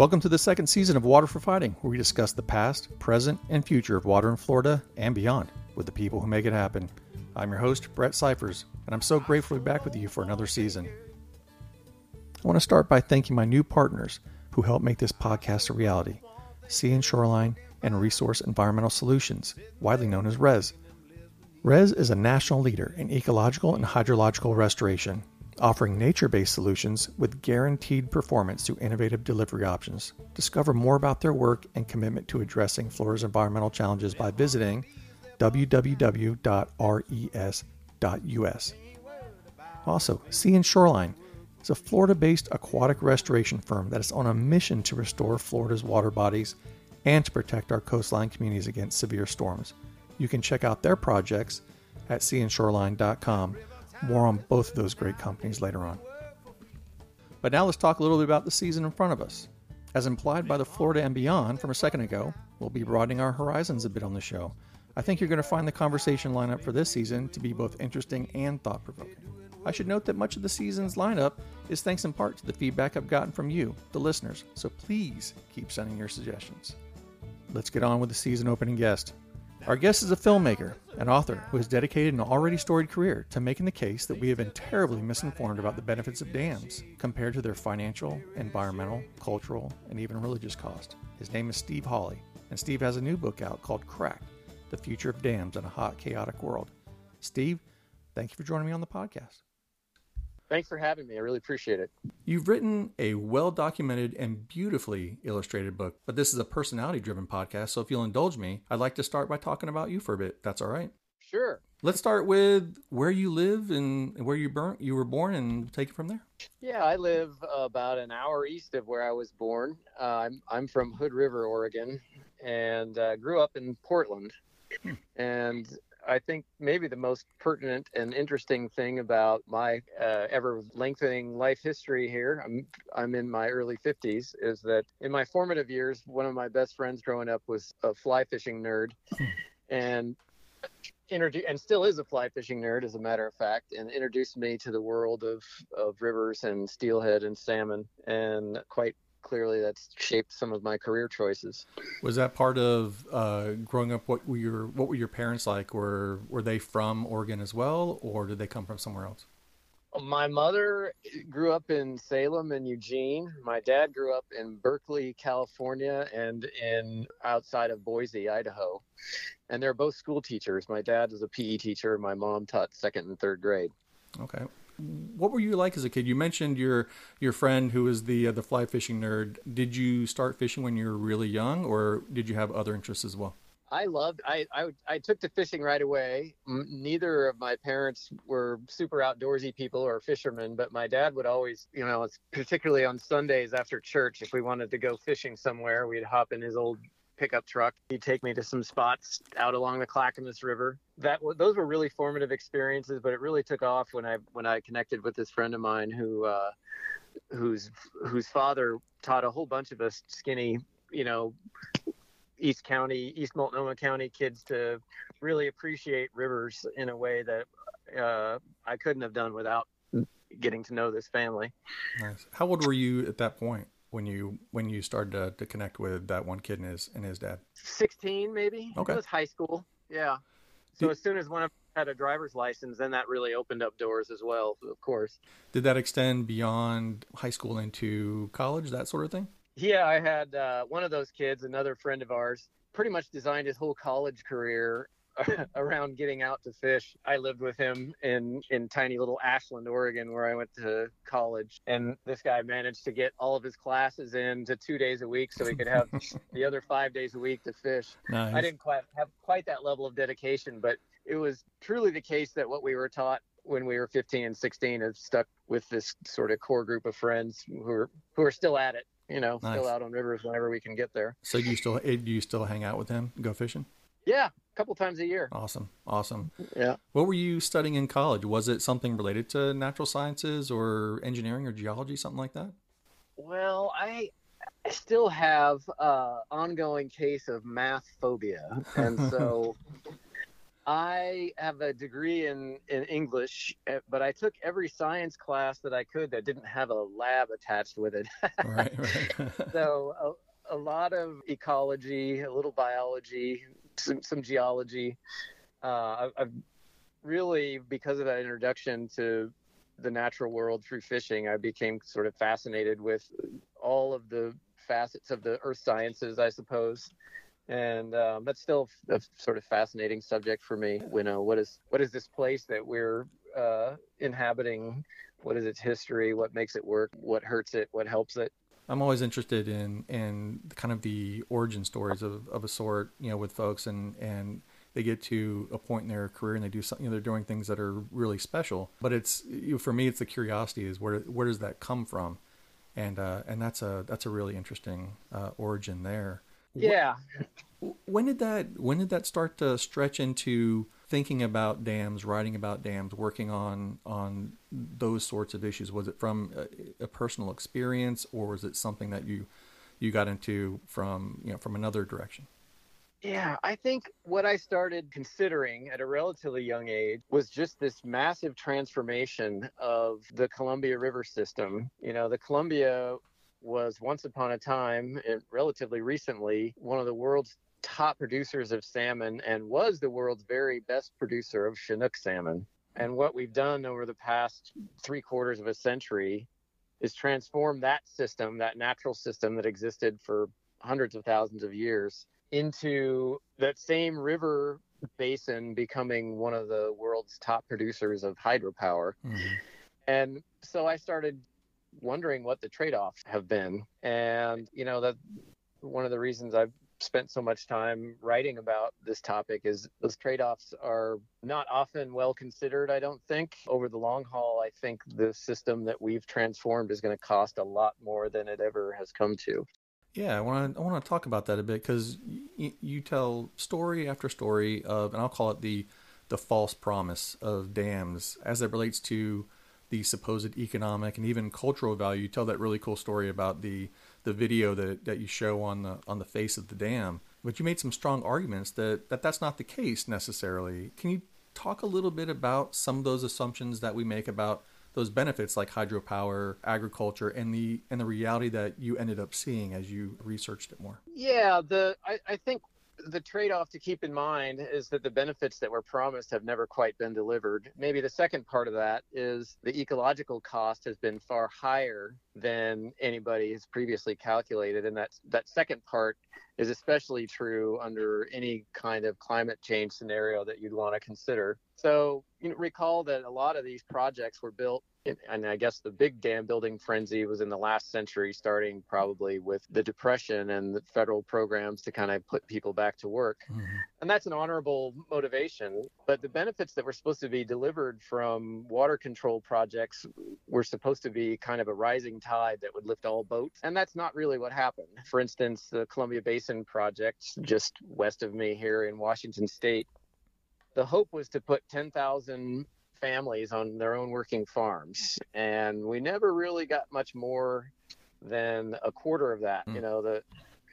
Welcome to the second season of Water for Fighting, where we discuss the past, present, and future of water in Florida and beyond with the people who make it happen. I'm your host, Brett Cyphers, and I'm so grateful to be back with you for another season. I want to start by thanking my new partners who helped make this podcast a reality Sea and Shoreline and Resource Environmental Solutions, widely known as RES. RES is a national leader in ecological and hydrological restoration offering nature based solutions with guaranteed performance through innovative delivery options. Discover more about their work and commitment to addressing Florida's environmental challenges by visiting www.res.us. Also, Sea and Shoreline is a Florida based aquatic restoration firm that is on a mission to restore Florida's water bodies and to protect our coastline communities against severe storms. You can check out their projects at seaandshoreline.com more on both of those great companies later on. But now let's talk a little bit about the season in front of us. As implied by the Florida and Beyond from a second ago, we'll be broadening our horizons a bit on the show. I think you're going to find the conversation lineup for this season to be both interesting and thought provoking. I should note that much of the season's lineup is thanks in part to the feedback I've gotten from you, the listeners, so please keep sending your suggestions. Let's get on with the season opening guest. Our guest is a filmmaker, an author who has dedicated an already storied career to making the case that we have been terribly misinformed about the benefits of dams compared to their financial, environmental, cultural, and even religious cost. His name is Steve Hawley, and Steve has a new book out called Cracked The Future of Dams in a Hot, Chaotic World. Steve, thank you for joining me on the podcast. Thanks for having me. I really appreciate it. You've written a well documented and beautifully illustrated book, but this is a personality driven podcast. So if you'll indulge me, I'd like to start by talking about you for a bit. That's all right. Sure. Let's start with where you live and where you burnt you were born and take it from there. Yeah, I live about an hour east of where I was born. Uh, I'm I'm from Hood River, Oregon, and uh, grew up in Portland. Hmm. And I think maybe the most pertinent and interesting thing about my uh, ever lengthening life history here, I'm, I'm in my early 50s, is that in my formative years, one of my best friends growing up was a fly fishing nerd. and introduced and still is a fly fishing nerd as a matter of fact and introduced me to the world of of rivers and steelhead and salmon and quite clearly that's shaped some of my career choices. Was that part of uh, growing up? What were your What were your parents like? Were Were they from Oregon as well, or did they come from somewhere else? My mother grew up in Salem and Eugene. My dad grew up in Berkeley, California, and in outside of Boise, Idaho. And they're both school teachers. My dad is a PE teacher. My mom taught second and third grade. Okay what were you like as a kid? You mentioned your your friend who was the uh, the fly fishing nerd. Did you start fishing when you were really young, or did you have other interests as well? I loved. I I, I took to fishing right away. Neither of my parents were super outdoorsy people or fishermen, but my dad would always, you know, particularly on Sundays after church, if we wanted to go fishing somewhere, we'd hop in his old pickup truck. He'd take me to some spots out along the Clackamas River. That those were really formative experiences, but it really took off when I when I connected with this friend of mine who uh, whose whose father taught a whole bunch of us skinny, you know, East County, East Multnomah County kids to really appreciate rivers in a way that uh, I couldn't have done without getting to know this family. Nice. How old were you at that point? When you when you started to, to connect with that one kid and his and his dad? Sixteen, maybe. Okay. It was high school. Yeah. So Did, as soon as one of had a driver's license, then that really opened up doors as well. Of course. Did that extend beyond high school into college, that sort of thing? Yeah, I had uh, one of those kids, another friend of ours, pretty much designed his whole college career around getting out to fish. I lived with him in in tiny little Ashland, Oregon, where I went to college, and this guy managed to get all of his classes in to two days a week, so he could have the other five days a week to fish. Nice. I didn't quite have quite that level of dedication, but it was truly the case that what we were taught when we were 15 and 16 have stuck with this sort of core group of friends who are who are still at it you know nice. still out on rivers whenever we can get there so do you still do you still hang out with him go fishing yeah, a couple times a year. Awesome, awesome. Yeah. What were you studying in college? Was it something related to natural sciences or engineering or geology, something like that? Well, I still have uh, ongoing case of math phobia, and so I have a degree in, in English, eh, but I took every science class that I could that didn't have a lab attached with it. right, right. so a, a, lot of ecology, a little biology, some, some geology. Uh, I've, I've really, because of that introduction to the natural world through fishing, I became sort of fascinated with all of the facets of the earth sciences, I suppose and um, that's still a sort of fascinating subject for me. You know, what is what is this place that we're uh, inhabiting? What is its history? What makes it work? What hurts it? What helps it? I'm always interested in in kind of the origin stories of, of a sort, you know, with folks and and they get to a point in their career and they do something, you know, they're doing things that are really special. But it's you know, for me, it's the curiosity is where where does that come from, and uh, and that's a that's a really interesting uh, origin there. Yeah. When did that when did that start to stretch into thinking about dams, writing about dams, working on on those sorts of issues? Was it from a, a personal experience, or was it something that you you got into from you know from another direction? Yeah, I think what I started considering at a relatively young age was just this massive transformation of the Columbia River system. You know, the Columbia was once upon a time, and relatively recently, one of the world's top producers of salmon and was the world's very best producer of Chinook salmon. And what we've done over the past three quarters of a century is transform that system, that natural system that existed for hundreds of thousands of years, into that same river basin becoming one of the world's top producers of hydropower. Mm-hmm. And so I started wondering what the trade-offs have been. And you know that one of the reasons I've spent so much time writing about this topic is those trade-offs are not often well considered i don't think over the long haul i think the system that we've transformed is going to cost a lot more than it ever has come to yeah i want to i want to talk about that a bit because y- you tell story after story of and i'll call it the the false promise of dams as it relates to the supposed economic and even cultural value. You tell that really cool story about the the video that, that you show on the on the face of the dam. But you made some strong arguments that, that that's not the case necessarily. Can you talk a little bit about some of those assumptions that we make about those benefits like hydropower, agriculture, and the and the reality that you ended up seeing as you researched it more? Yeah, the I, I think the trade-off to keep in mind is that the benefits that were promised have never quite been delivered. Maybe the second part of that is the ecological cost has been far higher than anybody has previously calculated, and that that second part is especially true under any kind of climate change scenario that you'd want to consider. So, you know, recall that a lot of these projects were built and I guess the big dam building frenzy was in the last century, starting probably with the Depression and the federal programs to kind of put people back to work. Mm-hmm. And that's an honorable motivation. But the benefits that were supposed to be delivered from water control projects were supposed to be kind of a rising tide that would lift all boats. And that's not really what happened. For instance, the Columbia Basin project, just west of me here in Washington State, the hope was to put 10,000 families on their own working farms. And we never really got much more than a quarter of that. Mm. You know, the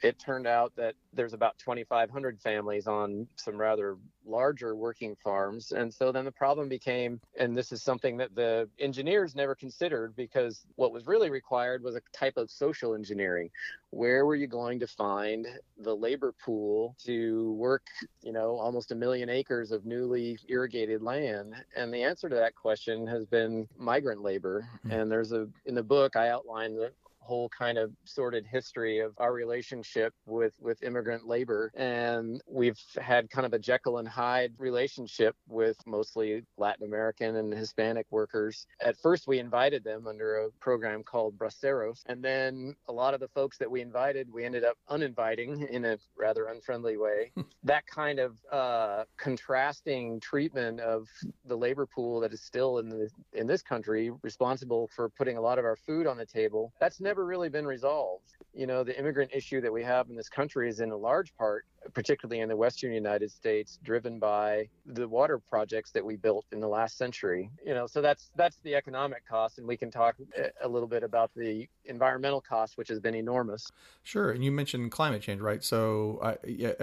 it turned out that there's about 2,500 families on some rather larger working farms. And so then the problem became, and this is something that the engineers never considered because what was really required was a type of social engineering. Where were you going to find the labor pool to work, you know, almost a million acres of newly irrigated land? And the answer to that question has been migrant labor. Mm-hmm. And there's a, in the book, I outline the whole kind of sordid history of our relationship with with immigrant labor and we've had kind of a Jekyll and Hyde relationship with mostly Latin American and Hispanic workers. At first we invited them under a program called Braceros and then a lot of the folks that we invited we ended up uninviting in a rather unfriendly way. that kind of uh, contrasting treatment of the labor pool that is still in the in this country responsible for putting a lot of our food on the table that's never never really been resolved. You know, the immigrant issue that we have in this country is in a large part particularly in the western United States, driven by the water projects that we built in the last century. You know, so that's that's the economic cost, and we can talk eh, a little bit about the environmental cost, which has been enormous. Sure, and you mentioned climate change, right? So I, at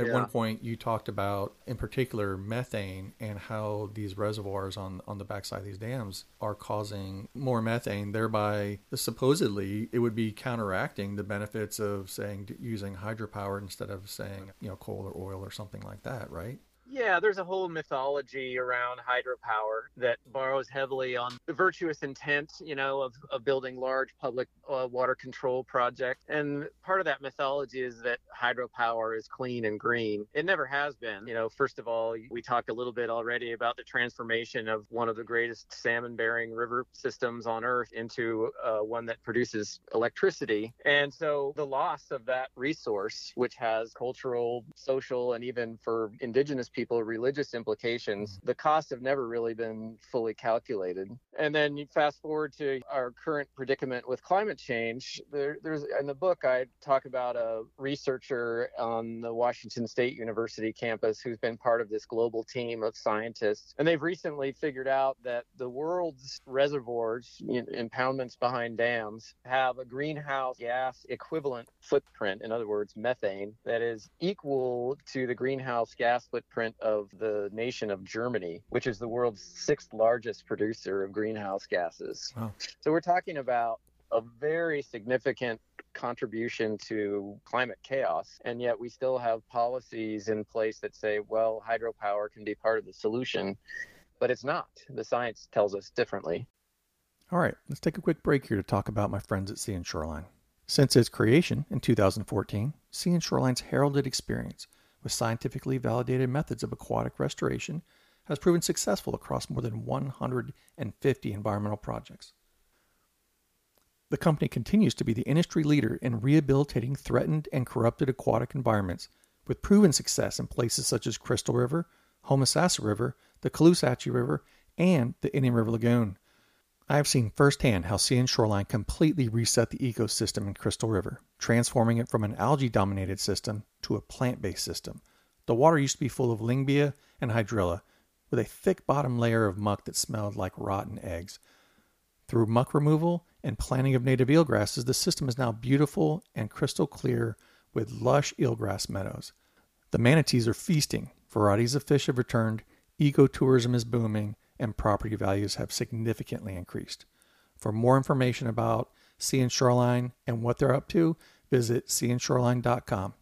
yeah. one point you talked about, in particular, methane and how these reservoirs on on the backside of these dams are causing more methane, thereby supposedly it would be counteracting the benefits of saying using hydropower instead of saying you know coal or oil or something like that, right? Yeah, there's a whole mythology around hydropower that borrows heavily on the virtuous intent, you know, of, of building large public uh, water control projects. And part of that mythology is that hydropower is clean and green. It never has been. You know, first of all, we talked a little bit already about the transformation of one of the greatest salmon bearing river systems on earth into uh, one that produces electricity. And so the loss of that resource, which has cultural, social, and even for indigenous people religious implications, mm-hmm. the costs have never really been fully calculated. And then you fast forward to our current predicament with climate change. There, there's in the book I talk about a researcher on the Washington State University campus who's been part of this global team of scientists, and they've recently figured out that the world's reservoirs, impoundments behind dams, have a greenhouse gas equivalent footprint. In other words, methane that is equal to the greenhouse gas footprint footprint of the nation of Germany, which is the world's sixth largest producer of greenhouse gases. Wow. So we're talking about a very significant contribution to climate chaos. And yet we still have policies in place that say, well, hydropower can be part of the solution, but it's not. The science tells us differently. All right, let's take a quick break here to talk about my friends at Sea and Shoreline. Since its creation in 2014, Sea and Shoreline's heralded experience with scientifically validated methods of aquatic restoration has proven successful across more than 150 environmental projects. The company continues to be the industry leader in rehabilitating threatened and corrupted aquatic environments with proven success in places such as Crystal River, Homosassa River, the Caloosahatchee River, and the Indian River Lagoon. I have seen firsthand how Sea and Shoreline completely reset the ecosystem in Crystal River, transforming it from an algae dominated system to a plant based system. The water used to be full of Lyngbya and hydrilla, with a thick bottom layer of muck that smelled like rotten eggs. Through muck removal and planting of native eelgrasses, the system is now beautiful and crystal clear with lush eelgrass meadows. The manatees are feasting, varieties of fish have returned, ecotourism is booming, and property values have significantly increased. For more information about Sea and Shoreline and what they're up to, visit seaandshoreline.com.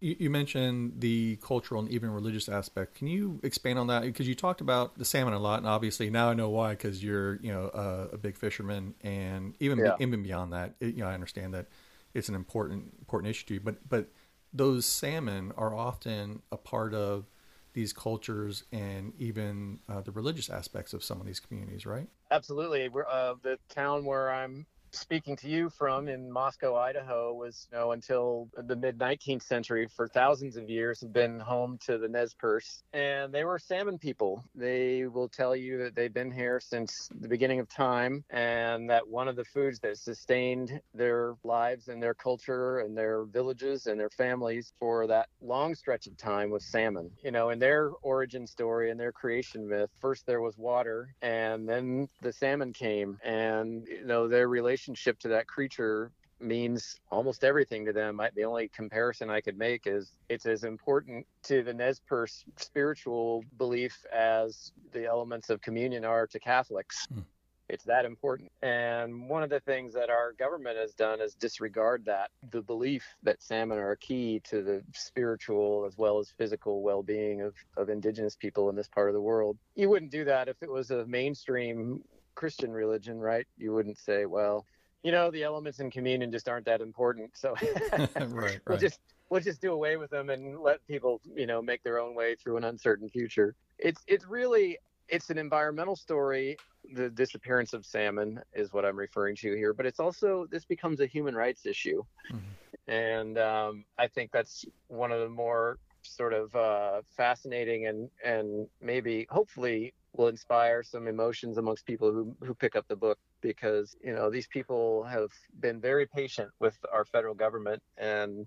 You, you mentioned the cultural and even religious aspect. Can you expand on that? Because you talked about the salmon a lot, and obviously now I know why. Because you're, you know, a, a big fisherman, and even yeah. even beyond that, it, you know, I understand that it's an important important issue to you. But but those salmon are often a part of these cultures and even uh, the religious aspects of some of these communities, right? Absolutely. We're, uh, the town where I'm speaking to you from in Moscow, Idaho, was you know until the mid 19th century for thousands of years have been home to the Nez Perce, and they were salmon people. They will tell you that they've been here since the beginning of time, and that one of the foods that sustained their lives and their culture and their villages and their families for that long stretch of time was salmon. You know, in their origin story and their creation myth, first there was water, and then the salmon came, and you know their relationship relationship to that creature means almost everything to them. I, the only comparison I could make is it's as important to the Nez Perce spiritual belief as the elements of communion are to Catholics. Hmm. It's that important. And one of the things that our government has done is disregard that the belief that salmon are a key to the spiritual as well as physical well being of, of indigenous people in this part of the world. You wouldn't do that if it was a mainstream Christian religion, right? You wouldn't say, well, you know, the elements in communion just aren't that important. So right, right. we'll just we'll just do away with them and let people, you know, make their own way through an uncertain future. It's it's really it's an environmental story. The disappearance of salmon is what I'm referring to here, but it's also this becomes a human rights issue, mm-hmm. and um, I think that's one of the more sort of uh, fascinating and and maybe hopefully will inspire some emotions amongst people who, who pick up the book because you know these people have been very patient with our federal government and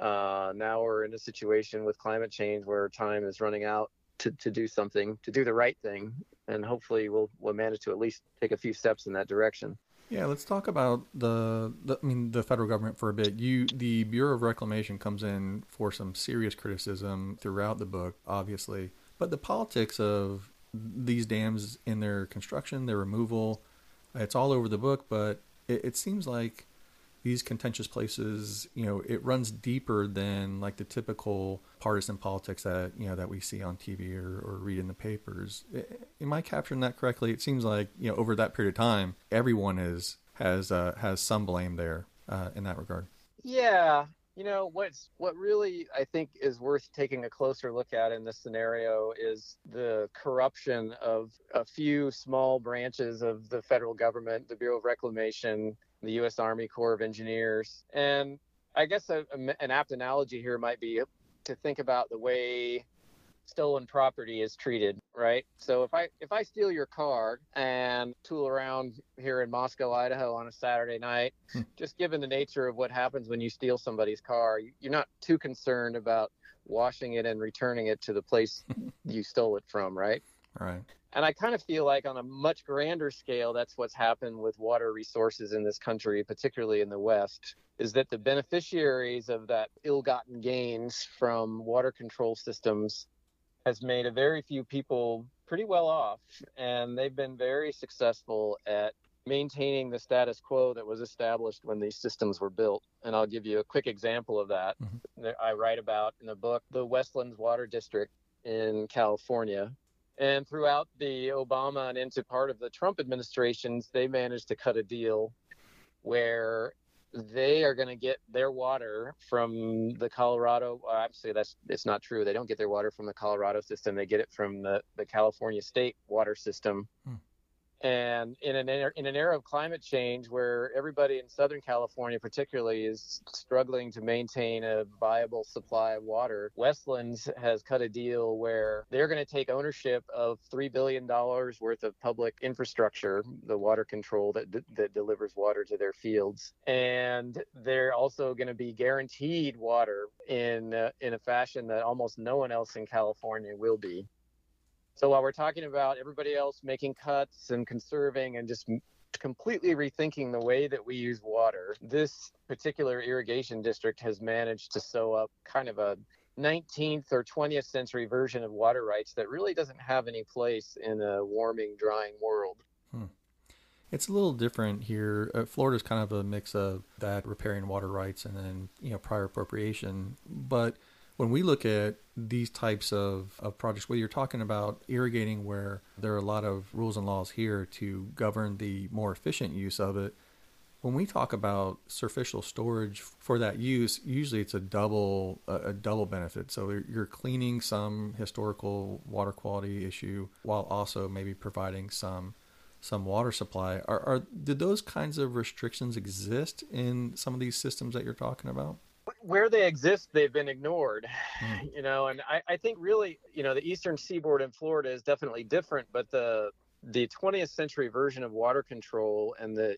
uh, now we're in a situation with climate change where time is running out to, to do something to do the right thing and hopefully we'll we'll manage to at least take a few steps in that direction yeah, let's talk about the, the, I mean the federal government for a bit. You the Bureau of Reclamation comes in for some serious criticism throughout the book, obviously. But the politics of these dams in their construction, their removal, it's all over the book, but it, it seems like these contentious places, you know, it runs deeper than like the typical partisan politics that you know that we see on TV or, or read in the papers. Am I capturing that correctly? It seems like you know over that period of time, everyone is has uh, has some blame there uh, in that regard. Yeah, you know what's what really I think is worth taking a closer look at in this scenario is the corruption of a few small branches of the federal government, the Bureau of Reclamation, the U.S. Army Corps of Engineers. And I guess a, a, an apt analogy here might be to think about the way stolen property is treated, right? So if I if I steal your car and tool around here in Moscow, Idaho on a Saturday night, hmm. just given the nature of what happens when you steal somebody's car, you're not too concerned about washing it and returning it to the place you stole it from, right? Right. And I kind of feel like on a much grander scale, that's what's happened with water resources in this country, particularly in the West, is that the beneficiaries of that ill gotten gains from water control systems has made a very few people pretty well off. And they've been very successful at maintaining the status quo that was established when these systems were built. And I'll give you a quick example of that. Mm-hmm. I write about in the book the Westlands Water District in California, and throughout the Obama and into part of the Trump administrations, they managed to cut a deal where they are going to get their water from the Colorado. Obviously, that's it's not true. They don't get their water from the Colorado system. They get it from the the California state water system. Hmm. And in an in an era of climate change, where everybody in Southern California, particularly, is struggling to maintain a viable supply of water, Westlands has cut a deal where they're going to take ownership of three billion dollars worth of public infrastructure, the water control that that delivers water to their fields, and they're also going to be guaranteed water in uh, in a fashion that almost no one else in California will be. So while we're talking about everybody else making cuts and conserving and just completely rethinking the way that we use water, this particular irrigation district has managed to sew up kind of a 19th or 20th century version of water rights that really doesn't have any place in a warming, drying world. Hmm. It's a little different here. Uh, Florida's kind of a mix of that riparian water rights and then you know prior appropriation, but when we look at these types of, of projects, whether you're talking about irrigating where there are a lot of rules and laws here to govern the more efficient use of it, when we talk about surficial storage for that use, usually it's a double a, double benefit. So you're cleaning some historical water quality issue while also maybe providing some some water supply. Are, are did those kinds of restrictions exist in some of these systems that you're talking about? Where they exist, they've been ignored, mm. you know, and I, I think really, you know, the eastern seaboard in Florida is definitely different, but the the 20th century version of water control and the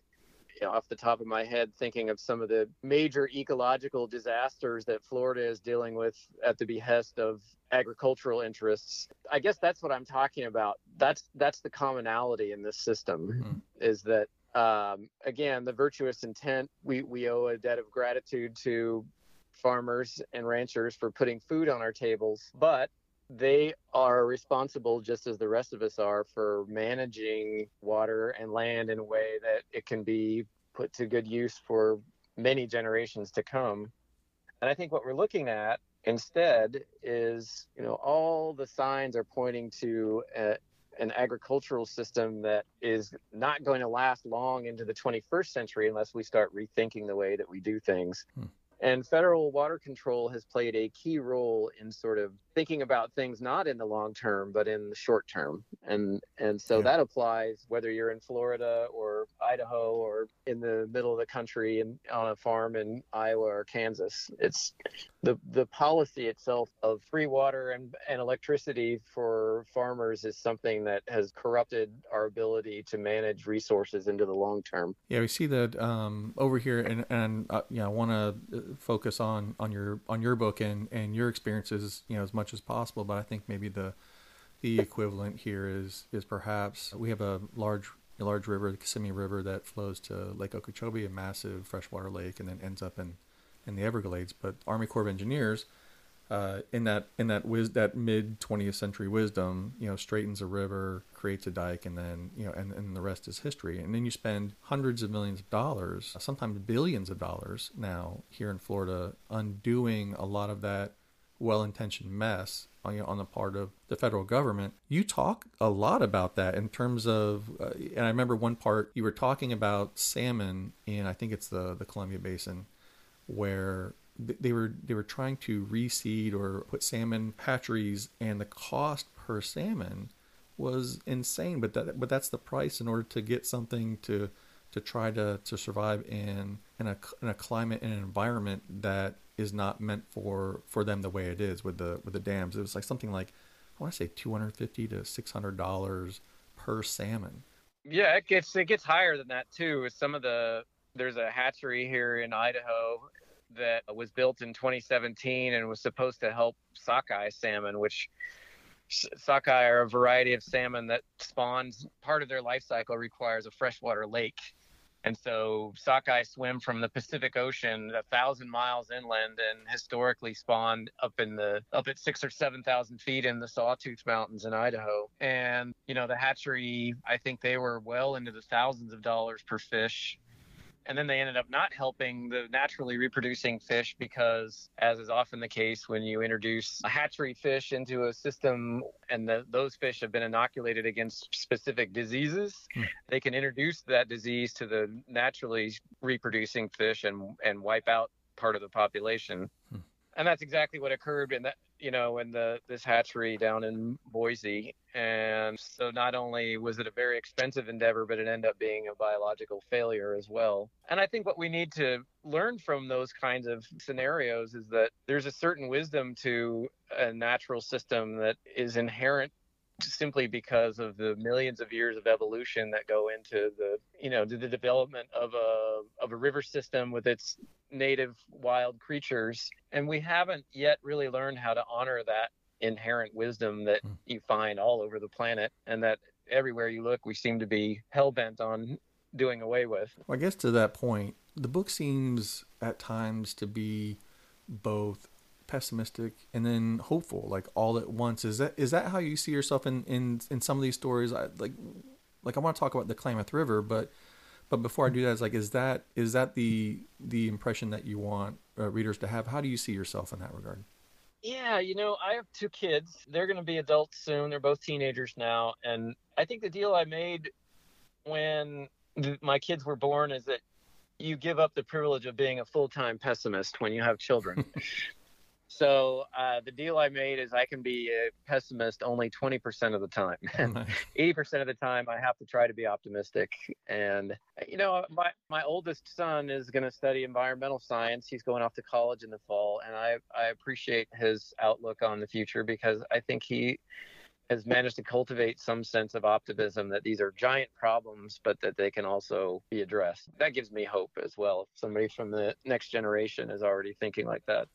you know, off the top of my head thinking of some of the major ecological disasters that Florida is dealing with at the behest of agricultural interests. I guess that's what I'm talking about. That's that's the commonality in this system mm. is that um, again the virtuous intent we we owe a debt of gratitude to farmers and ranchers for putting food on our tables, but they are responsible just as the rest of us are for managing water and land in a way that it can be put to good use for many generations to come. And I think what we're looking at instead is, you know, all the signs are pointing to a, an agricultural system that is not going to last long into the 21st century unless we start rethinking the way that we do things. Hmm. And federal water control has played a key role in sort of thinking about things not in the long term but in the short term. And and so Yeah. that applies whether you're in Florida or Idaho or in the middle of the country and on a farm in Iowa or Kansas. It's the the policy itself of free water and, and electricity for farmers is something that has corrupted our ability to manage resources into the long term. Yeah, we see that um, over here, and and uh, yeah, I want to focus on on your on your book and and your experiences, you know, as much as possible. But I think maybe the the equivalent here is is perhaps we have a large a large river, the Kissimmee River, that flows to Lake Okeechobee, a massive freshwater lake, and then ends up in in the Everglades. But Army Corps of Engineers, uh, in that in that wis- that mid 20th century wisdom, you know, straightens a river, creates a dike, and then you know, and, and the rest is history. And then you spend hundreds of millions of dollars, sometimes billions of dollars now here in Florida, undoing a lot of that well-intentioned mess on, you know, on the part of the federal government. You talk a lot about that in terms of, uh, and I remember one part you were talking about salmon in, I think it's the the Columbia Basin, where they were they were trying to reseed or put salmon hatcheries, and the cost per salmon was insane. But that but that's the price in order to get something to to try to, to survive in in a, in a climate and an environment that is not meant for, for them the way it is with the with the dams. It was like something like I want to say two hundred fifty to six hundred dollars per salmon. Yeah, it gets it gets higher than that too. With some of the there's a hatchery here in Idaho that was built in 2017 and was supposed to help sockeye salmon, which sockeye are a variety of salmon that spawns. Part of their life cycle requires a freshwater lake, and so sockeye swim from the Pacific Ocean a thousand miles inland and historically spawned up in the up at six or seven thousand feet in the Sawtooth Mountains in Idaho. And you know the hatchery, I think they were well into the thousands of dollars per fish. And then they ended up not helping the naturally reproducing fish because, as is often the case when you introduce a hatchery fish into a system and the, those fish have been inoculated against specific diseases, Hmm. they can introduce that disease to the naturally reproducing fish and and wipe out part of the population. Hmm. And that's exactly what occurred in that you know in the this hatchery down in Boise. And so not only was it a very expensive endeavor, but it ended up being a biological failure as well. And I think what we need to learn from those kinds of scenarios is that there's a certain wisdom to a natural system that is inherent simply because of the millions of years of evolution that go into the you know the development of a of a river system with its native wild creatures and we haven't yet really learned how to honor that inherent wisdom that Hmm. you find all over the planet and that everywhere you look we seem to be hell-bent on doing away with Well, I guess to that point, the book seems at times to be both pessimistic and then hopeful, like all at once. Is that is that how you see yourself in in, in some of these stories? I, like like I want to talk about the Klamath River, but but before I do that, it's like is that is that the the impression that you want uh, readers to have? How do you see yourself in that regard? Yeah, you know, I have two kids. They're going to be adults soon. They're both teenagers now. And I think the deal I made when th- my kids were born is that you give up the privilege of being a full time pessimist when you have children. so uh, the deal I made is I can be a pessimist only 20% of the time. 80% of the time I have to try to be optimistic. And, you know, my, my oldest son is going to study environmental science. He's going off to college in the fall. And I, I appreciate his outlook on the future because I think he has managed to cultivate some sense of optimism that these are giant problems, but that they can also be addressed. That gives me hope as well. If somebody from the next generation is already thinking like that.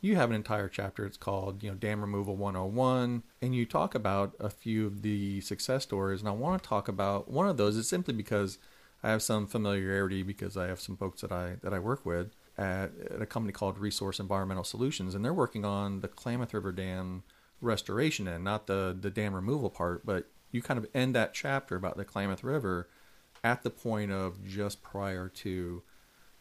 You have an entire chapter it's called you know dam removal 101 and you talk about a few of the success stories and i want to talk about one of those It's simply because i have some familiarity because i have some folks that i that i work with at, at a company called resource environmental solutions and they're working on the klamath river dam restoration and not the the dam removal part but you kind of end that chapter about the klamath river at the point of just prior to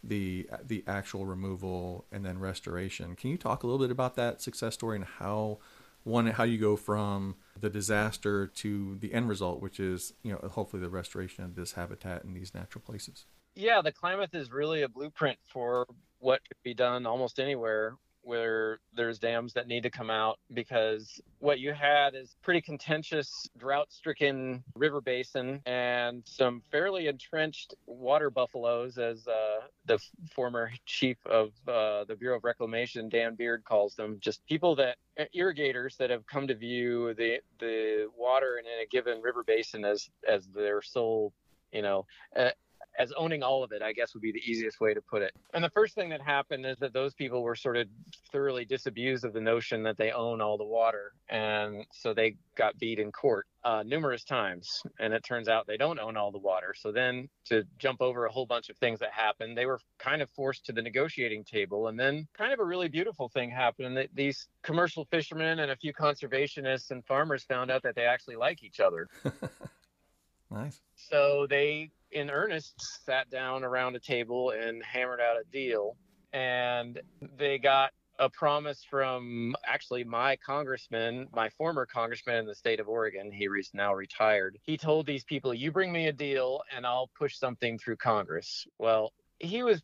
the the actual removal and then restoration. Can you talk a little bit about that success story and how one how you go from the disaster to the end result, which is you know hopefully the restoration of this habitat in these natural places? Yeah, the Klamath is really a blueprint for what could be done almost anywhere where there's dams that need to come out because what you had is pretty contentious drought-stricken river basin and some fairly entrenched water buffaloes as uh, the former chief of uh, the bureau of reclamation dan beard calls them. Just people that irrigators that have come to view the the water in a given river basin as as their sole you know uh, as owning all of it, I guess would be the easiest way to put it. And the first thing that happened is that those people were sort of thoroughly disabused of the notion that they own all the water. And so they got beat in court uh, numerous times. And it turns out they don't own all the water. So then to jump over a whole bunch of things that happened, they were kind of forced to the negotiating table. And then kind of a really beautiful thing happened. That these commercial fishermen and a few conservationists and farmers found out that they actually like each other. nice. So they in earnest sat down around a table and hammered out a deal. And they got a promise from actually my congressman, my former congressman in the state of Oregon. He is now retired. He told these people, "You bring me a deal, and I'll push something through Congress." Well, he was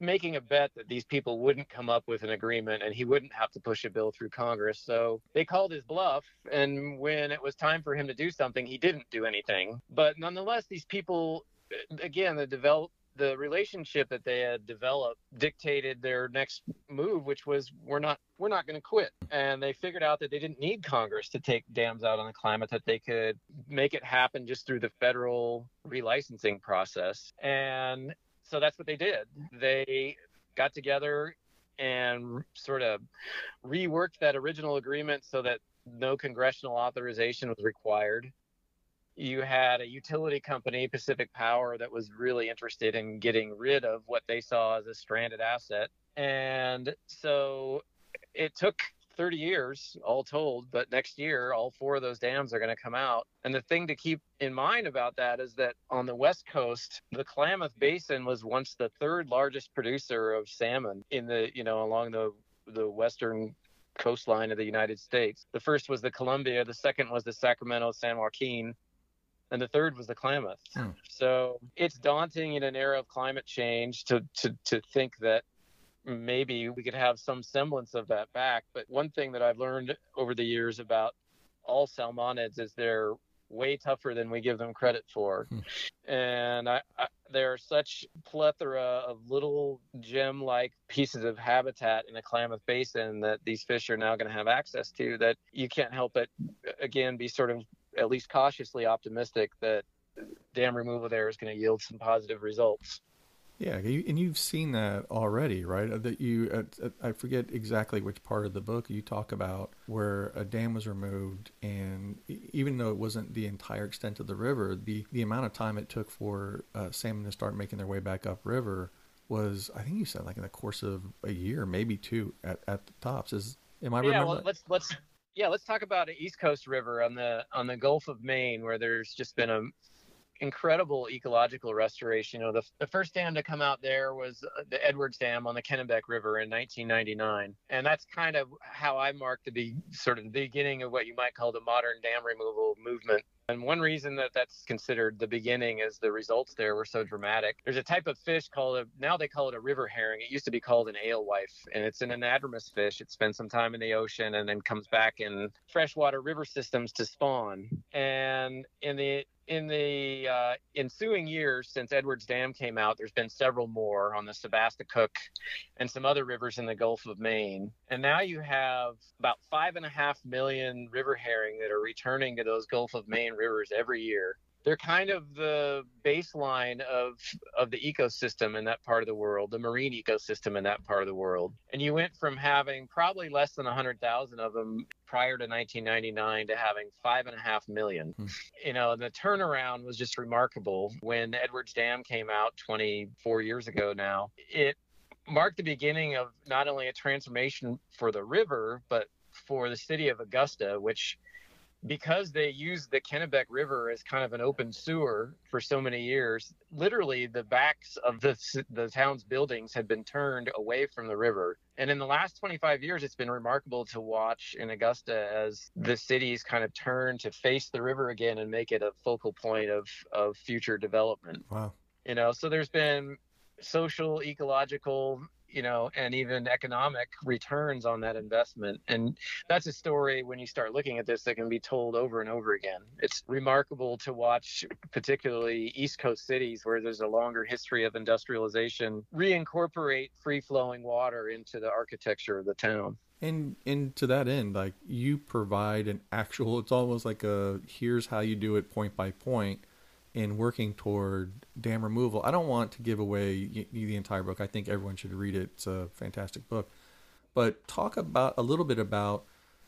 making a bet that these people wouldn't come up with an agreement and he wouldn't have to push a bill through Congress. So they called his bluff. And when it was time for him to do something, he didn't do anything. But nonetheless, these people again, the develop the relationship that they had developed dictated their next move, which was we're not we're not going to quit. And they figured out that they didn't need Congress to take dams out on the Klamath; that they could make it happen just through the federal relicensing process. And so that's what they did. They got together and sort of reworked that original agreement so that no congressional authorization was required you had a utility company, Pacific Power, that was really interested in getting rid of what they saw as a stranded asset. And so it took 30 years all told, but next year, all four of those dams are going to come out. And the thing to keep in mind about that is that on the West Coast, the Klamath Basin was once the third largest producer of salmon in the, you know, along the, the western coastline of the United States. The first was the Columbia, the second was the Sacramento San Joaquin, and the third was the Klamath. Hmm. So it's daunting in an era of climate change to, to, to think that maybe we could have some semblance of that back. But one thing that I've learned over the years about all salmonids is they're way tougher than we give them credit for. Hmm. And I, I, there are such plethora of little gem-like pieces of habitat in the Klamath Basin that these fish are now going to have access to that you can't help but again be sort of at least cautiously optimistic that dam removal there is going to yield some positive results. Yeah, and you've seen that already, right? Uh, that you, I forget exactly which part of the book you talk about where a dam was removed, and even though it wasn't the entire extent of the river, the the amount of time it took for uh, salmon to start making their way back upriver was, I think you said, like in the course of a year, maybe two at, at the tops. Is am I? Remembering Yeah, well, let's let's yeah, let's talk about an East Coast river on the on the Gulf of Maine, where there's just been a incredible ecological restoration. You know, the, the first dam to come out there was uh, the Edwards Dam on the Kennebec River in 1999, and that's kind of how I marked the be, sort of the beginning of what you might call the modern dam removal movement. And one reason that that's considered the beginning is the results there were so dramatic. There's a type of fish called a, now they call it a river herring. It used to be called an alewife, and it's an anadromous fish. It spends some time in the ocean and then comes back in freshwater river systems to spawn. And in the in the uh, ensuing years since Edwards Dam came out, there's been several more on the Sebasticook and some other rivers in the Gulf of Maine. And now you have about five and a half million river herring that are returning to those Gulf of Maine rivers every year they're kind of the baseline of of the ecosystem in that part of the world, the marine ecosystem in that part of the world. And you went from having probably less than 100,000 of them prior to 1999 to having five and a half million. Hmm. You know, the turnaround was just remarkable. When Edwards Dam came out 24 years ago now, it marked the beginning of not only a transformation for the river, but for the city of Augusta, which because they used the Kennebec River as kind of an open sewer for so many years, literally the backs of the, the town's buildings had been turned away from the river. And in the last 25 years, it's been remarkable to watch in Augusta as the cities kind of turn to face the river again and make it a focal point of, of future development. Wow. You know, so there's been social, ecological, you know, and even economic returns on that investment. And that's a story when you start looking at this that can be told over and over again. It's remarkable to watch, particularly East Coast cities where there's a longer history of industrialization, reincorporate free flowing water into the architecture of the town. And and to that end, like you provide an actual it's almost like a here's how you do it point by point in working toward dam removal. I don't want to give away the entire book. I think everyone should read it. It's a fantastic book. But talk about a little bit about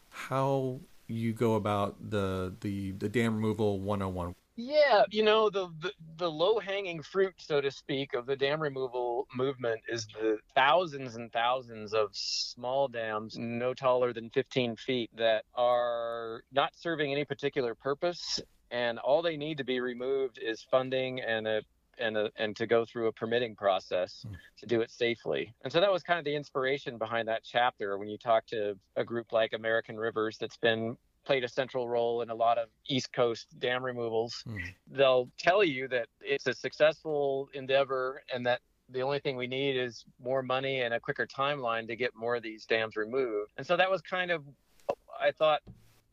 how you go about the the, the dam removal 101. Yeah, you know the the, the low hanging fruit, so to speak, of the dam removal movement is the thousands and thousands of small dams, no taller than 15 feet, that are not serving any particular purpose and all they need to be removed is funding and a and a, and to go through a permitting process mm. to do it safely. And so that was kind of the inspiration behind that chapter when you talk to a group like American Rivers that's been played a central role in a lot of East Coast dam removals. Mm. They'll tell you that it's a successful endeavor and that the only thing we need is more money and a quicker timeline to get more of these dams removed. And so that was kind of I thought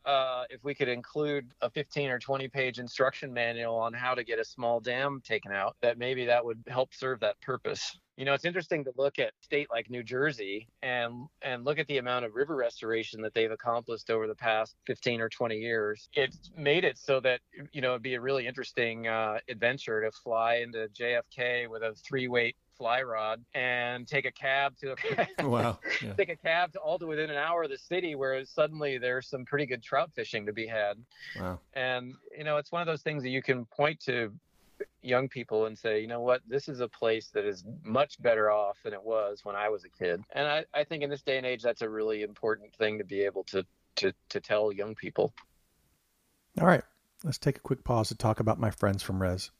uh, if we could include a 15 or 20 page instruction manual on how to get a small dam taken out, that maybe that would help serve that purpose. You know, it's interesting to look at state like New Jersey and and look at the amount of river restoration that they've accomplished over the past 15 or 20 years. It's made it so that you know it'd be a really interesting uh, adventure to fly into JFK with a three weight fly rod and take a cab to a wow yeah. take a cab to all to within an hour of the city where suddenly there's some pretty good trout fishing to be had. Wow. And you know it's one of those things that you can point to young people and say you know what? This is a place that is much better off than it was when i was a kid. And i, I think in this day and age that's a really important thing to be able to to to tell young people. All right let's take a quick pause to talk about my friends from res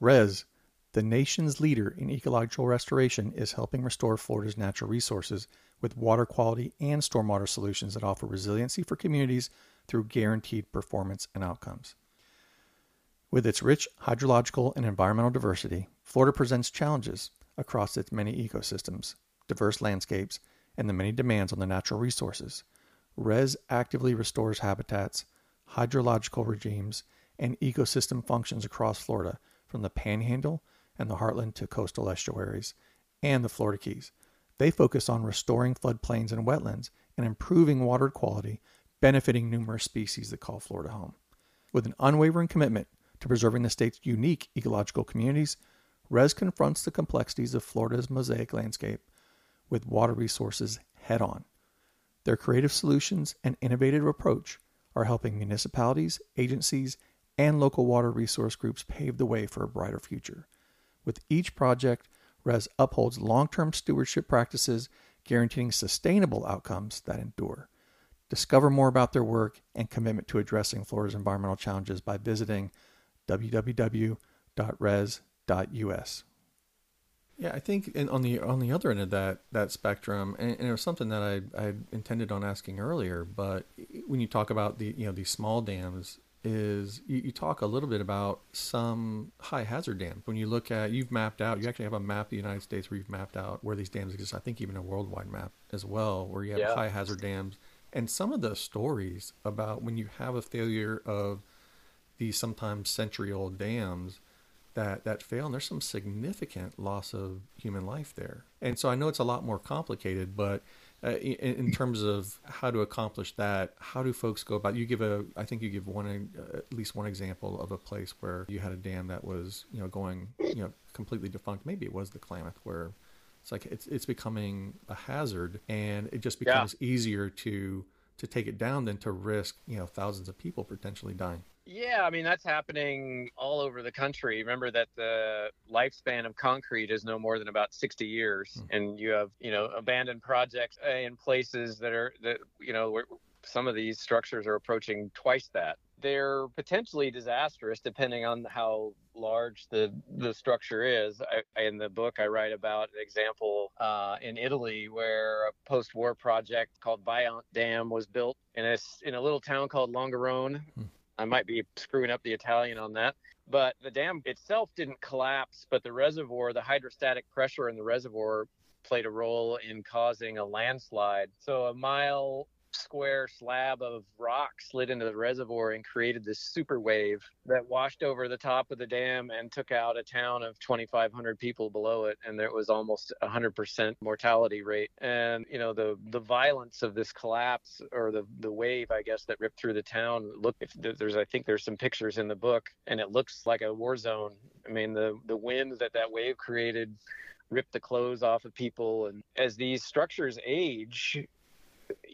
res the nation's leader in ecological restoration is helping restore Florida's natural resources with water quality and stormwater solutions that offer resiliency for communities through guaranteed performance and outcomes. With its rich hydrological and environmental diversity, Florida presents challenges across its many ecosystems, diverse landscapes, and the many demands on the natural resources. RES actively restores habitats, hydrological regimes, and ecosystem functions across Florida, from the panhandle and the Heartland to coastal estuaries, and the Florida Keys. They focus on restoring floodplains and wetlands and improving water quality, benefiting numerous species that call Florida home. With an unwavering commitment to preserving the state's unique ecological communities, RES confronts the complexities of Florida's mosaic landscape with water resources head on. Their creative solutions and innovative approach are helping municipalities, agencies, and local water resource groups pave the way for a brighter future. With each project, RES upholds long term stewardship practices, guaranteeing sustainable outcomes that endure. Discover more about their work and commitment to addressing Florida's environmental challenges by visiting www.res.us. Yeah, I think on the on the other end of that that spectrum, and, and it was something that I I intended on asking earlier, but when you talk about the you know these small dams is you, you, talk a little bit about some high hazard dams. When you look at, you've mapped out, you actually have a map of the United States where you've mapped out where these dams exist. I think even a worldwide map as well, where you have yeah. high hazard dams. And some of the stories about when you have a failure of these sometimes century old dams that, that fail, and there's some significant loss of human life there. And so I know it's a lot more complicated, but uh, in, in, terms of how to accomplish that, how do folks go about? You give a, I think you give one, uh, at least one example of a place where you had a dam that was, you know, going, you know, completely defunct. Maybe it was the Klamath, where it's like it's it's becoming a hazard, and it just becomes yeah. easier to to take it down than to risk, you know, thousands of people potentially dying. Yeah, I mean that's happening all over the country. Remember that the lifespan of concrete is no more than about 60 years, mm-hmm. and you have you know abandoned projects in places that are that you know where some of these structures are approaching twice that. They're potentially disastrous depending on how large the the structure is. I, in the book, I write about an example uh, in Italy where a post-war project called Vajont Dam was built in a in a little town called Longarone. I might be screwing up the Italian on that. But the dam itself didn't collapse, but the reservoir, the hydrostatic pressure in the reservoir played a role in causing a landslide. So a mile square slab of rock slid into the reservoir and created this super wave that washed over the top of the dam and took out a town of 2,500 people below it. And there was almost 100% mortality rate. And, you know, the, the violence of this collapse or the, the wave, I guess, that ripped through the town. Look, if there's, I think there's some pictures in the book and it looks like a war zone. I mean, the, the wind that that wave created ripped the clothes off of people. And as these structures age,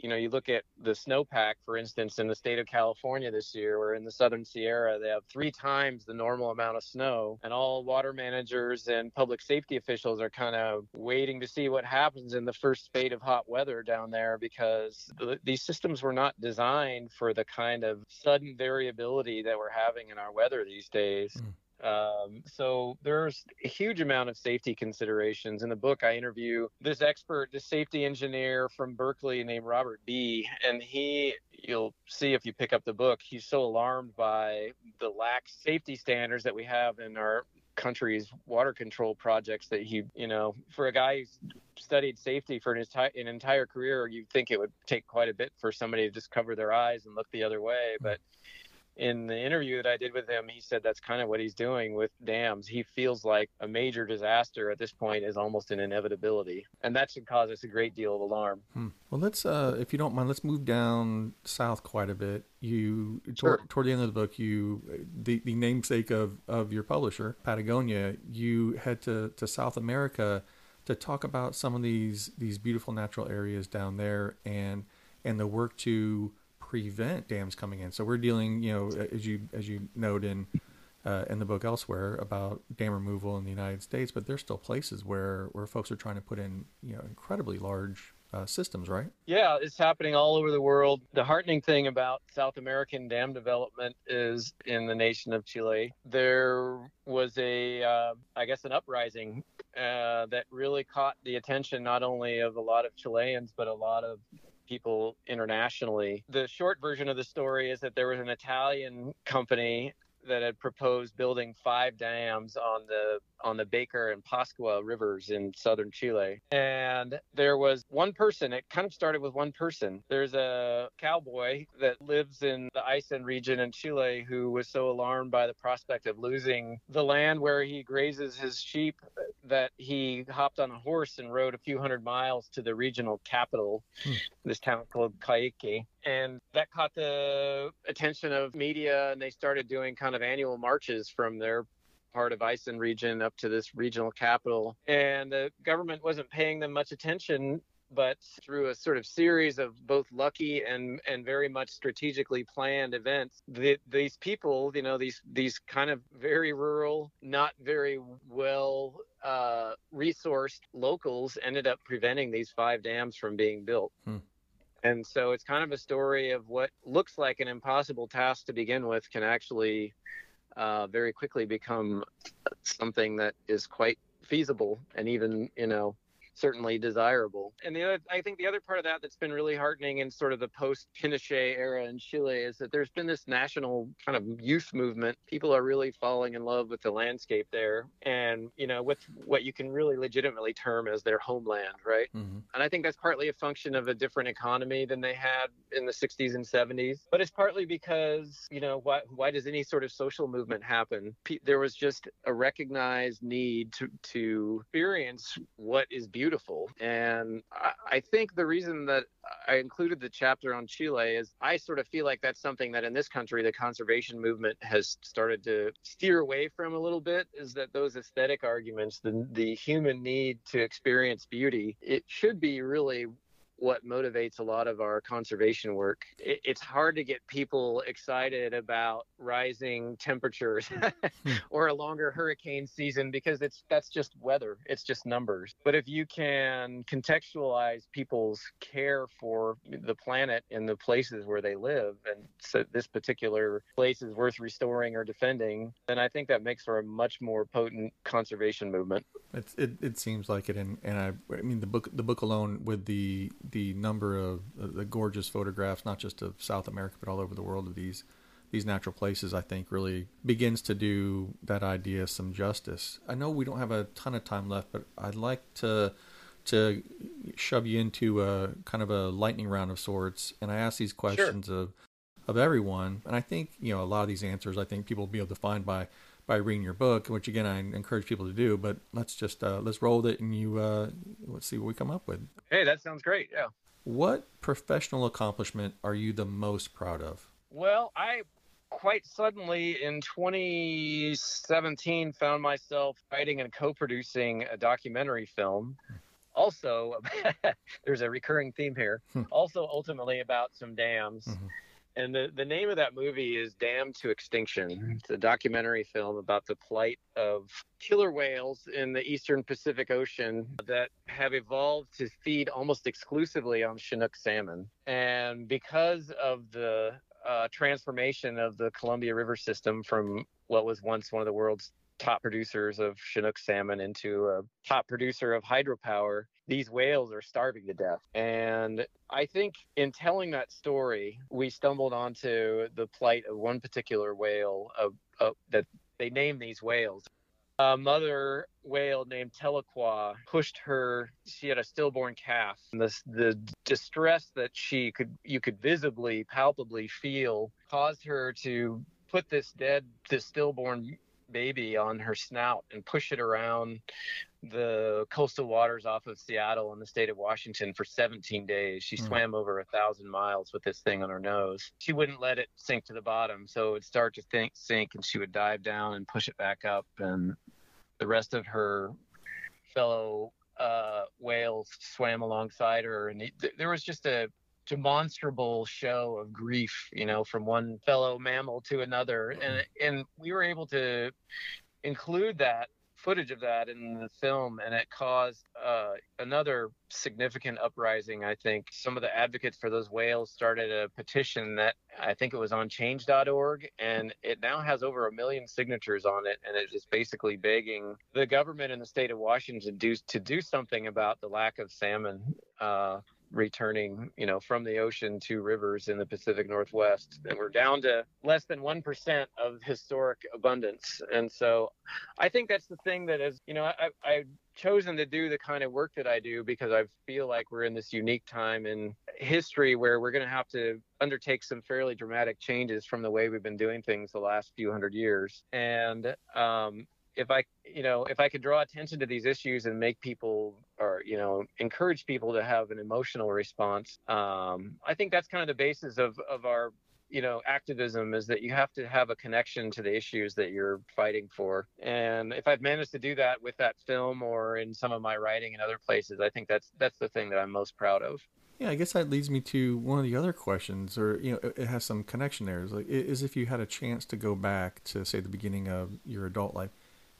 you know, you look at the snowpack, for instance, in the state of California this year, or in the Southern Sierra, they have three times the normal amount of snow, and all water managers and public safety officials are kind of waiting to see what happens in the first spate of hot weather down there because th- these systems were not designed for the kind of sudden variability that we're having in our weather these days. Mm. Um, so there's a huge amount of safety considerations. In the book, I interview this expert, this safety engineer from Berkeley named Robert Bea And he, you'll see if you pick up the book, he's so alarmed by the lax safety standards that we have in our country's water control projects that he, you know, for a guy who's studied safety for an entire, an entire career, you'd think it would take quite a bit for somebody to just cover their eyes and look the other way. But in the interview that I did with him, he said that's kind of what he's doing with dams. He feels like a major disaster at this point is almost an inevitability, and that should cause us a great deal of alarm. Hmm. Well, let's, uh, if you don't mind, let's move down south quite a bit. You sure. toward, toward the end of the book, you the, the namesake of, of your publisher, Patagonia, you head to, to South America to talk about some of these these beautiful natural areas down there and and the work to prevent dams coming in. So we're dealing, you know, as you as you note in uh, in the book elsewhere about dam removal in the United States, but there's still places where where folks are trying to put in, you know, incredibly large uh, systems, right? Yeah, it's happening all over the world. The heartening thing about South American dam development is in the nation of Chile, there was a, uh, I guess, an uprising uh, that really caught the attention not only of a lot of Chileans, but a lot of people internationally. The short version of the story is that there was an Italian company that had proposed building five dams on the on the Baker and Pascua rivers in southern Chile. And there was one person, it kind of started with one person. There's a cowboy that lives in the Aysén region in Chile who was so alarmed by the prospect of losing the land where he grazes his sheep that he hopped on a horse and rode a few hundred miles to the regional capital, hmm. this town called Coyhaique. And that caught the attention of media, and they started doing kind of annual marches from their part of Aysén region up to this regional capital. And the government wasn't paying them much attention but through a sort of series of both lucky and and very much strategically planned events the, these people you know these these kind of very rural not very well uh, resourced locals ended up preventing these five dams from being built hmm. And so it's kind of a story of what looks like an impossible task to begin with can actually uh, very quickly become something that is quite feasible and even you know certainly desirable. And the other, I think the other part of that that's been really heartening in sort of the post Pinochet era in Chile is that there's been this national kind of youth movement. People are really falling in love with the landscape there and, you know, with what you can really legitimately term as their homeland, right? Mm-hmm. And I think that's partly a function of a different economy than they had in the 60s and 70s. But it's partly because, you know, why, why does any sort of social movement happen? There was just a recognized need to, to experience what is beautiful beautiful. And I, I think the reason that I included the chapter on Chile is I sort of feel like that's something that in this country the conservation movement has started to steer away from a little bit is that those aesthetic arguments, the the human need to experience beauty, it should be really what motivates a lot of our conservation work. It, it's hard to get people excited about rising temperatures hmm. or a longer hurricane season because it's that's just weather. It's just numbers. But if you can contextualize people's care for the planet and the places where they live, and so this particular place is worth restoring or defending, then I think that makes for a much more potent conservation movement. It's, it it seems like it, and and I I mean the book the book alone with the the number of uh, the gorgeous photographs, not just of South America but all over the world of these these natural places, I think really begins to do that idea some justice. I know we don't have a ton of time left, but I'd like to to shove you into a kind of a lightning round of sorts, and I ask these questions sure. of of everyone, and I think you know a lot of these answers I think people will be able to find by by reading your book, which again I encourage people to do. But let's just uh, let's roll with it, and you uh, let's see what we come up with. Hey, that sounds great. Yeah. What professional accomplishment are you the most proud of? Well, I quite suddenly in 2017 found myself writing and co-producing a documentary film also there's a recurring theme here hmm. also ultimately about some dams mm-hmm. And the, the name of that movie is Dammed to Extinction. It's a documentary film about the plight of killer whales in the eastern Pacific Ocean that have evolved to feed almost exclusively on Chinook salmon. And because of the uh, transformation of the Columbia River system from what was once one of the world's top producers of Chinook salmon into a top producer of hydropower, these whales are starving to death. And I think in telling that story, we stumbled onto the plight of one particular whale of, of that they named these whales a mother whale named Tahlequah pushed her. She had a stillborn calf. And the the distress that she could you could visibly, palpably feel caused her to put this dead, this stillborn baby on her snout and push it around the coastal waters off of Seattle in the state of Washington for 17 days. She mm. swam over a thousand miles with this thing on her nose. She wouldn't let it sink to the bottom, so it would start to think, sink, and she would dive down and push it back up. And the rest of her fellow uh, whales swam alongside her, and th- there was just a demonstrable show of grief, you know, from one fellow mammal to another, and and we were able to include that footage of that in the film, and it caused uh, another significant uprising. I think some of the advocates for those whales started a petition that I think it was on Change.org, and it now has over a million signatures on it, and it is basically begging the government in the state of Washington to do, to do something about the lack of salmon. Uh, returning, you know, from the ocean to rivers in the Pacific Northwest. And we're down to less than 1% of historic abundance. And so I think that's the thing that is, you know, I, I've chosen to do the kind of work that I do because I feel like we're in this unique time in history where we're going to have to undertake some fairly dramatic changes from the way we've been doing things the last few hundred years. And um, if I, you know, if I could draw attention to these issues and make people or, you know, encourage people to have an emotional response, um, I think that's kind of the basis of, of our, you know, activism is that you have to have a connection to the issues that you're fighting for. And if I've managed to do that with that film or in some of my writing in other places, I think that's, that's the thing that I'm most proud of. Yeah, I guess that leads me to one of the other questions, or you know, it has some connection there. Is like, is if you had a chance to go back to say the beginning of your adult life,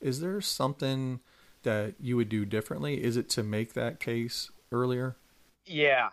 is there something that you would do differently? Is it to make that case earlier? Yeah,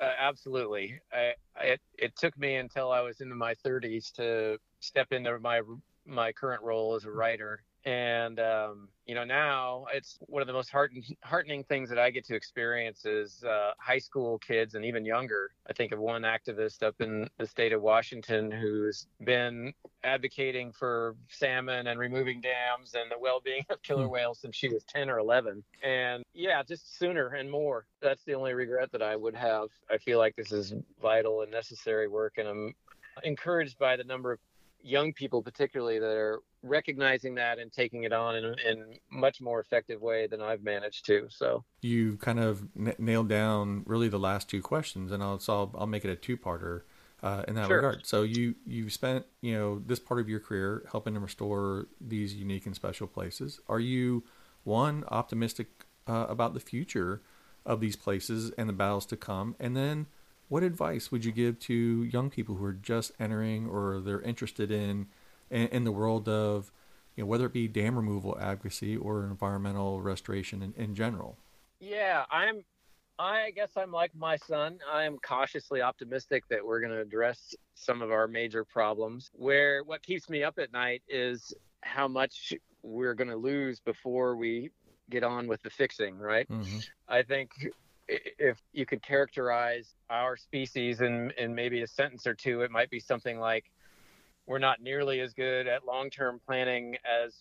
uh, absolutely. I, I, it, it took me until I was into my 30s to step into my my current role as a writer and um, you know now it's one of the most heartening, heartening things that I get to experience is uh, high school kids and even younger. I think of one activist up in the state of Washington who's been advocating for salmon and removing dams and the well-being of killer hmm. whales since she was 10 or 11. And yeah, just sooner and more. That's the only regret that I would have. I feel like this is vital and necessary work, and I'm encouraged by the number of young people particularly that are recognizing that and taking it on in, in much more effective way than I've managed to. So you kind of n- nailed down really the last two questions, and I'll so I'll, I'll make it a two parter. Uh, in that sure. regard, so you you've spent you know this part of your career helping to restore these unique and special places. Are you one optimistic uh, about the future of these places and the battles to come? And then, what advice would you give to young people who are just entering or they're interested in in, the world of you know whether it be dam removal advocacy or environmental restoration in, in general? Yeah, I'm I guess I'm like my son. I am cautiously optimistic that we're going to address some of our major problems. Where what keeps me up at night is how much we're going to lose before we get on with the fixing, right? Mm-hmm. I think if you could characterize our species in, in maybe a sentence or two, it might be something like we're not nearly as good at long term planning as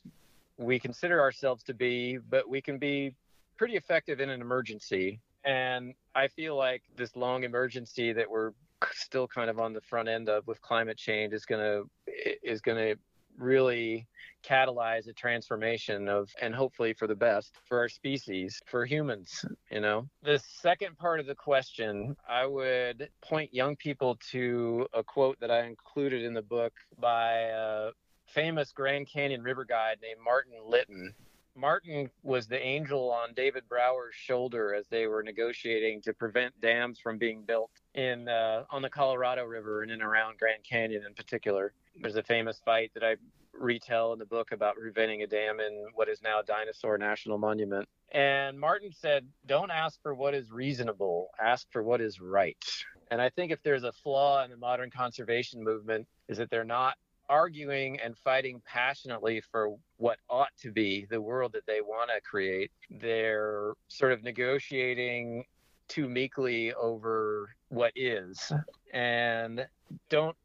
we consider ourselves to be, but we can be pretty effective in an emergency. And I feel like this long emergency that we're still kind of on the front end of with climate change is going to is going to really catalyze a transformation of and hopefully for the best for our species for humans you know the second part of the question i would point young people to a quote that i included in the book by a famous grand canyon river guide named martin litton Martin was the angel on David Brower's shoulder as they were negotiating to prevent dams from being built in uh, on the Colorado River and in around Grand Canyon in particular. There's a famous fight that I retell in the book about preventing a dam in what is now Dinosaur National Monument. And Martin said, Don't ask for what is reasonable, ask for what is right. And I think if there's a flaw in the modern conservation movement, is that they're not arguing and fighting passionately for what ought to be the world that they want to create. They're sort of negotiating too meekly over what is and don't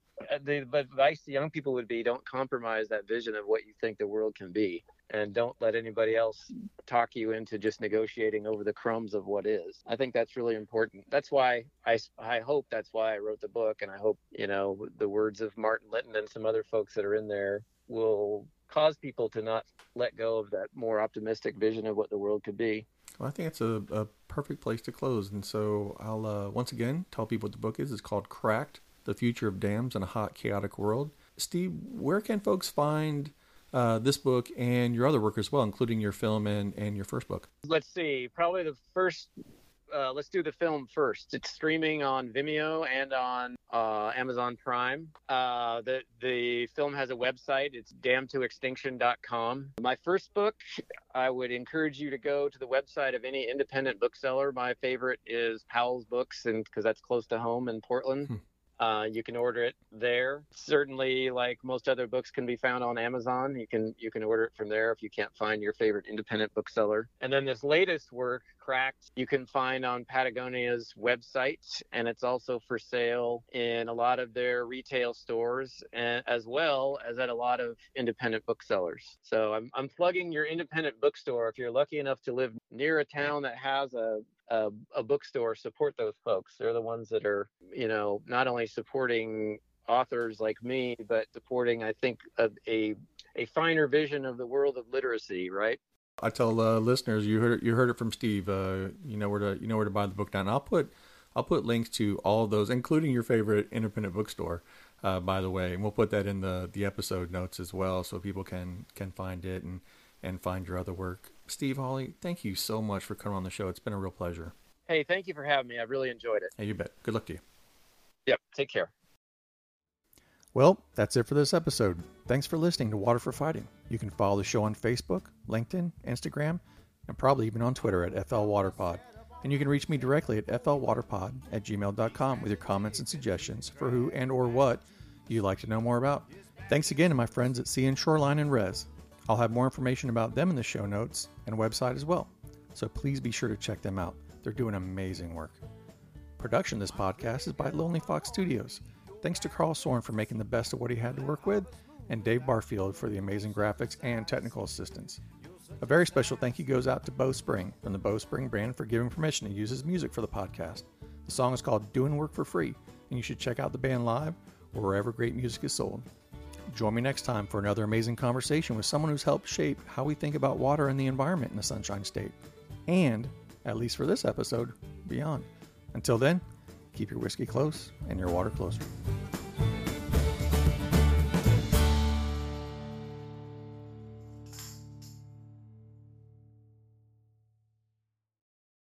the advice to young people would be don't compromise that vision of what you think the world can be and don't let anybody else talk you into just negotiating over the crumbs of what is i think that's really important that's why i i hope that's why i wrote the book and i hope you know the words of martin litton and some other folks that are in there will cause people to not let go of that more optimistic vision of what the world could be well, I think it's a, a perfect place to close. And so I'll uh, once again tell people what the book is. It's called Cracked the Future of Dams in a Hot, Chaotic World. Steve, where can folks find uh, this book and your other work as well, including your film and, and your first book? Let's see. Probably the first uh, let's do the film first. It's streaming on Vimeo and on uh, Amazon Prime. Uh, the the film has a website. It's damtoextinction.com. My first book, I would encourage you to go to the website of any independent bookseller. My favorite is Powell's Books, and because that's close to home in Portland. Hmm. Uh, you can order it there. Certainly, like most other books, can be found on Amazon. You can you can order it from there if you can't find your favorite independent bookseller. And then this latest work, Cracked, you can find on Patagonia's website, and it's also for sale in a lot of their retail stores, as well as at a lot of independent booksellers. So I'm I'm plugging your independent bookstore if you're lucky enough to live near a town that has a a, a bookstore support those folks. They're the ones that are, you know, not only supporting authors like me, but supporting, I think, a, a, a finer vision of the world of literacy, right? I tell uh, listeners, you heard it, you heard it from Steve. Uh, you know where to you know where to buy the book now. I'll put I'll put links to all of those, including your favorite independent bookstore. Uh, by the way, and we'll put that in the the episode notes as well, so people can can find it and and find your other work. Steve Hawley, thank you so much for coming on the show. It's been a real pleasure. Hey, thank you for having me. I really enjoyed it. Hey, you bet. Good luck to you. Yep. Take care. Well, that's it for this episode. Thanks for listening to Water for Fighting. You can follow the show on Facebook, LinkedIn, Instagram, and probably even on Twitter at FLWaterPod. And you can reach me directly at flwaterpod at gmail.com with your comments and suggestions for who and or what you'd like to know more about. Thanks again to my friends at Sea and Shoreline and Res. I'll have more information about them in the show notes and website as well, so please be sure to check them out. They're doing amazing work. Production of this podcast is by Lonely Fox Studios. Thanks to Carl Soren for making the best of what he had to work with, and Dave Barfield for the amazing graphics and technical assistance. A very special thank you goes out to Bo Spring from the Bo Spring Band for giving permission to use his music for the podcast. The song is called Doing Work for Free, and you should check out the band live or wherever great music is sold. Join me next time for another amazing conversation with someone who's helped shape how we think about water and the environment in the Sunshine State. And, at least for this episode, beyond. Until then, keep your whiskey close and your water closer.